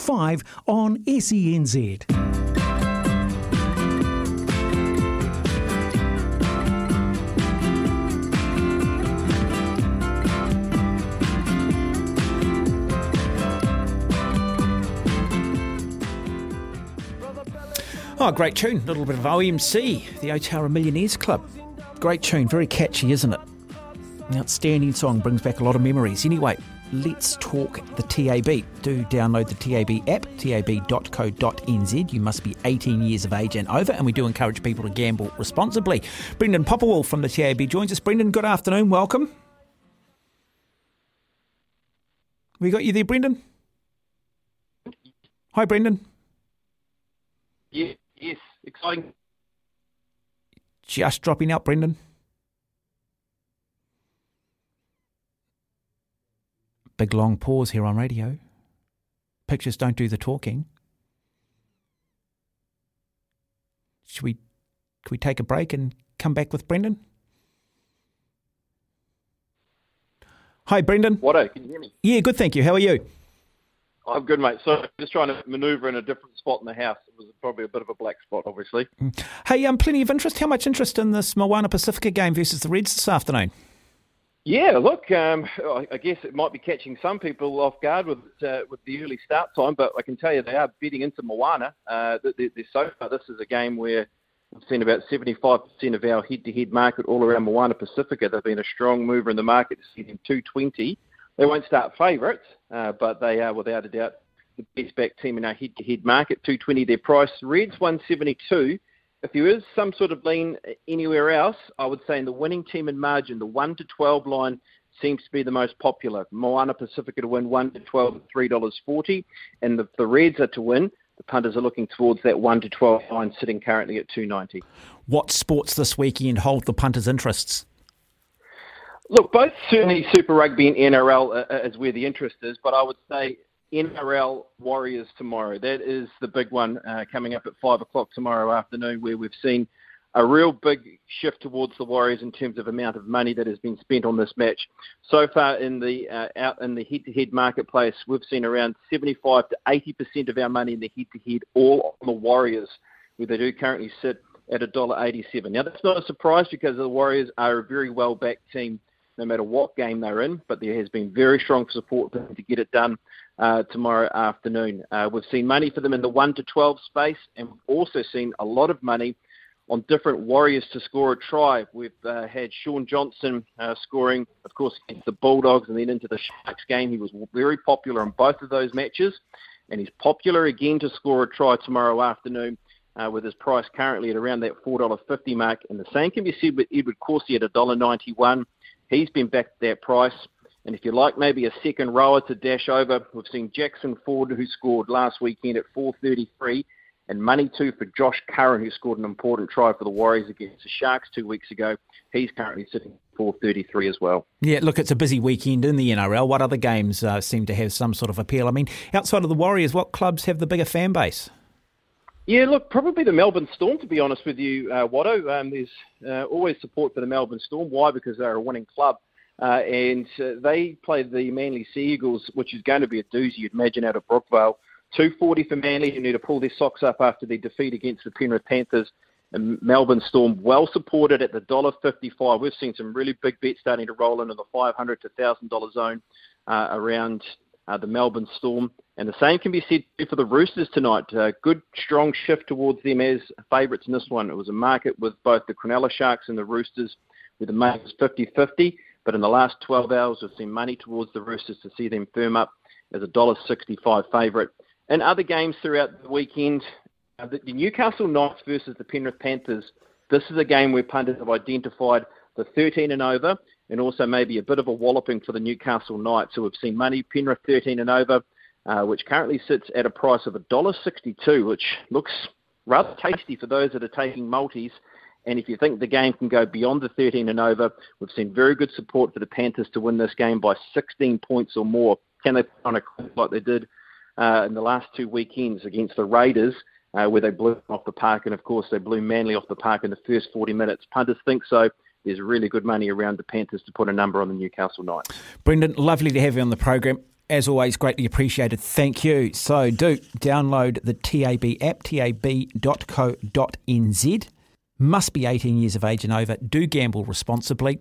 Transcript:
5 on SENZ. Oh, ah, great tune. A little bit of OMC, the Otara Millionaires Club. Great tune, very catchy, isn't it? Outstanding song, brings back a lot of memories. Anyway, let's talk the TAB. Do download the TAB app, tab.co.nz. You must be 18 years of age and over, and we do encourage people to gamble responsibly. Brendan Popplewell from the TAB joins us. Brendan, good afternoon. Welcome. We got you there, Brendan? Hi, Brendan. Yeah, yes, exciting. Just dropping out, Brendan. Big long pause here on radio. Pictures don't do the talking. Should we, can we take a break and come back with Brendan? Hi, Brendan. What? Can you hear me? Yeah, good, thank you. How are you? I'm good, mate. So just trying to manoeuvre in a different spot in the house. It was probably a bit of a black spot, obviously. Hey, um, plenty of interest. How much interest in this Moana Pacifica game versus the Reds this afternoon? Yeah, look, um, I guess it might be catching some people off guard with uh, with the early start time, but I can tell you they are betting into Moana. Uh, they're, so far, this is a game where we've seen about 75% of our head-to-head market all around Moana Pacifica. They've been a strong mover in the market them 220. They won't start favourites, uh, but they are without a doubt the best back team in our head-to-head market. 220 their price. Reds 172. If there is some sort of lean uh, anywhere else, I would say in the winning team and margin, the 1 to 12 line seems to be the most popular. Moana Pacifica to win 1 to 12 at $3.40. And the, the Reds are to win. The punters are looking towards that 1 to 12 line sitting currently at 290. What sports this weekend hold the punters' interests? Look, both certainly Super Rugby and NRL uh, uh, is where the interest is, but I would say NRL Warriors tomorrow. That is the big one uh, coming up at five o'clock tomorrow afternoon, where we've seen a real big shift towards the Warriors in terms of amount of money that has been spent on this match. So far in the uh, out in the head-to-head marketplace, we've seen around 75 to 80 percent of our money in the head-to-head all on the Warriors, where they do currently sit at a dollar eighty-seven. Now that's not a surprise because the Warriors are a very well-backed team no matter what game they're in, but there has been very strong support for them to get it done uh, tomorrow afternoon. Uh, we've seen money for them in the 1 to 12 space, and we've also seen a lot of money on different Warriors to score a try. We've uh, had Shaun Johnson uh, scoring, of course, against the Bulldogs and then into the Sharks game. He was very popular in both of those matches, and he's popular again to score a try tomorrow afternoon. Uh, with his price currently at around that $4.50 mark. And the same can be said with Edward Kosi at $1.91. He's been back at that price. And if you like maybe a second rower to dash over, we've seen Jackson Ford, who scored last weekend at 433, and money too for Josh Curran, who scored an important try for the Warriors against the Sharks two weeks ago. He's currently sitting at 433 as well. Yeah, look, it's a busy weekend in the NRL. What other games uh, seem to have some sort of appeal? I mean, outside of the Warriors, what clubs have the bigger fan base? Yeah, look, probably the Melbourne Storm, to be honest with you, uh, Watto. Um, there's uh, always support for the Melbourne Storm. Why? Because they're a winning club. Uh, and uh, they play the Manly Sea Eagles, which is going to be a doozy, you'd imagine, out of Brookvale. 240 for Manly, who need to pull their socks up after their defeat against the Penrith Panthers. And Melbourne Storm, well supported at the $1.55. We've seen some really big bets starting to roll into the $500 to $1,000 zone uh, around uh, the Melbourne Storm. And the same can be said for the Roosters tonight. Uh, good, strong shift towards them as favourites in this one. It was a market with both the Cronulla Sharks and the Roosters, with the money 50 50. But in the last 12 hours, we've seen money towards the Roosters to see them firm up as a $1.65 favourite. In other games throughout the weekend, uh, the, Newcastle Knights versus the Penrith Panthers, this is a game where punters have identified the 13 and over and also maybe a bit of a walloping for the Newcastle Knights. So we've seen money, Penrith 13 and over, uh, which currently sits at a price of $1.62, which looks rather tasty for those that are taking multis. And if you think the game can go beyond the 13 and over, we've seen very good support for the Panthers to win this game by 16 points or more. Can they put on a like they did uh, in the last two weekends against the Raiders, uh, where they blew off the park, and of course they blew Manly off the park in the first 40 minutes? Punters think so. There's really good money around the Panthers to put a number on the Newcastle Knights. Brendan, lovely to have you on the program as always, greatly appreciated. Thank you. So, do download the TAB app, tab.co.nz. Must be 18 years of age and over. Do gamble responsibly.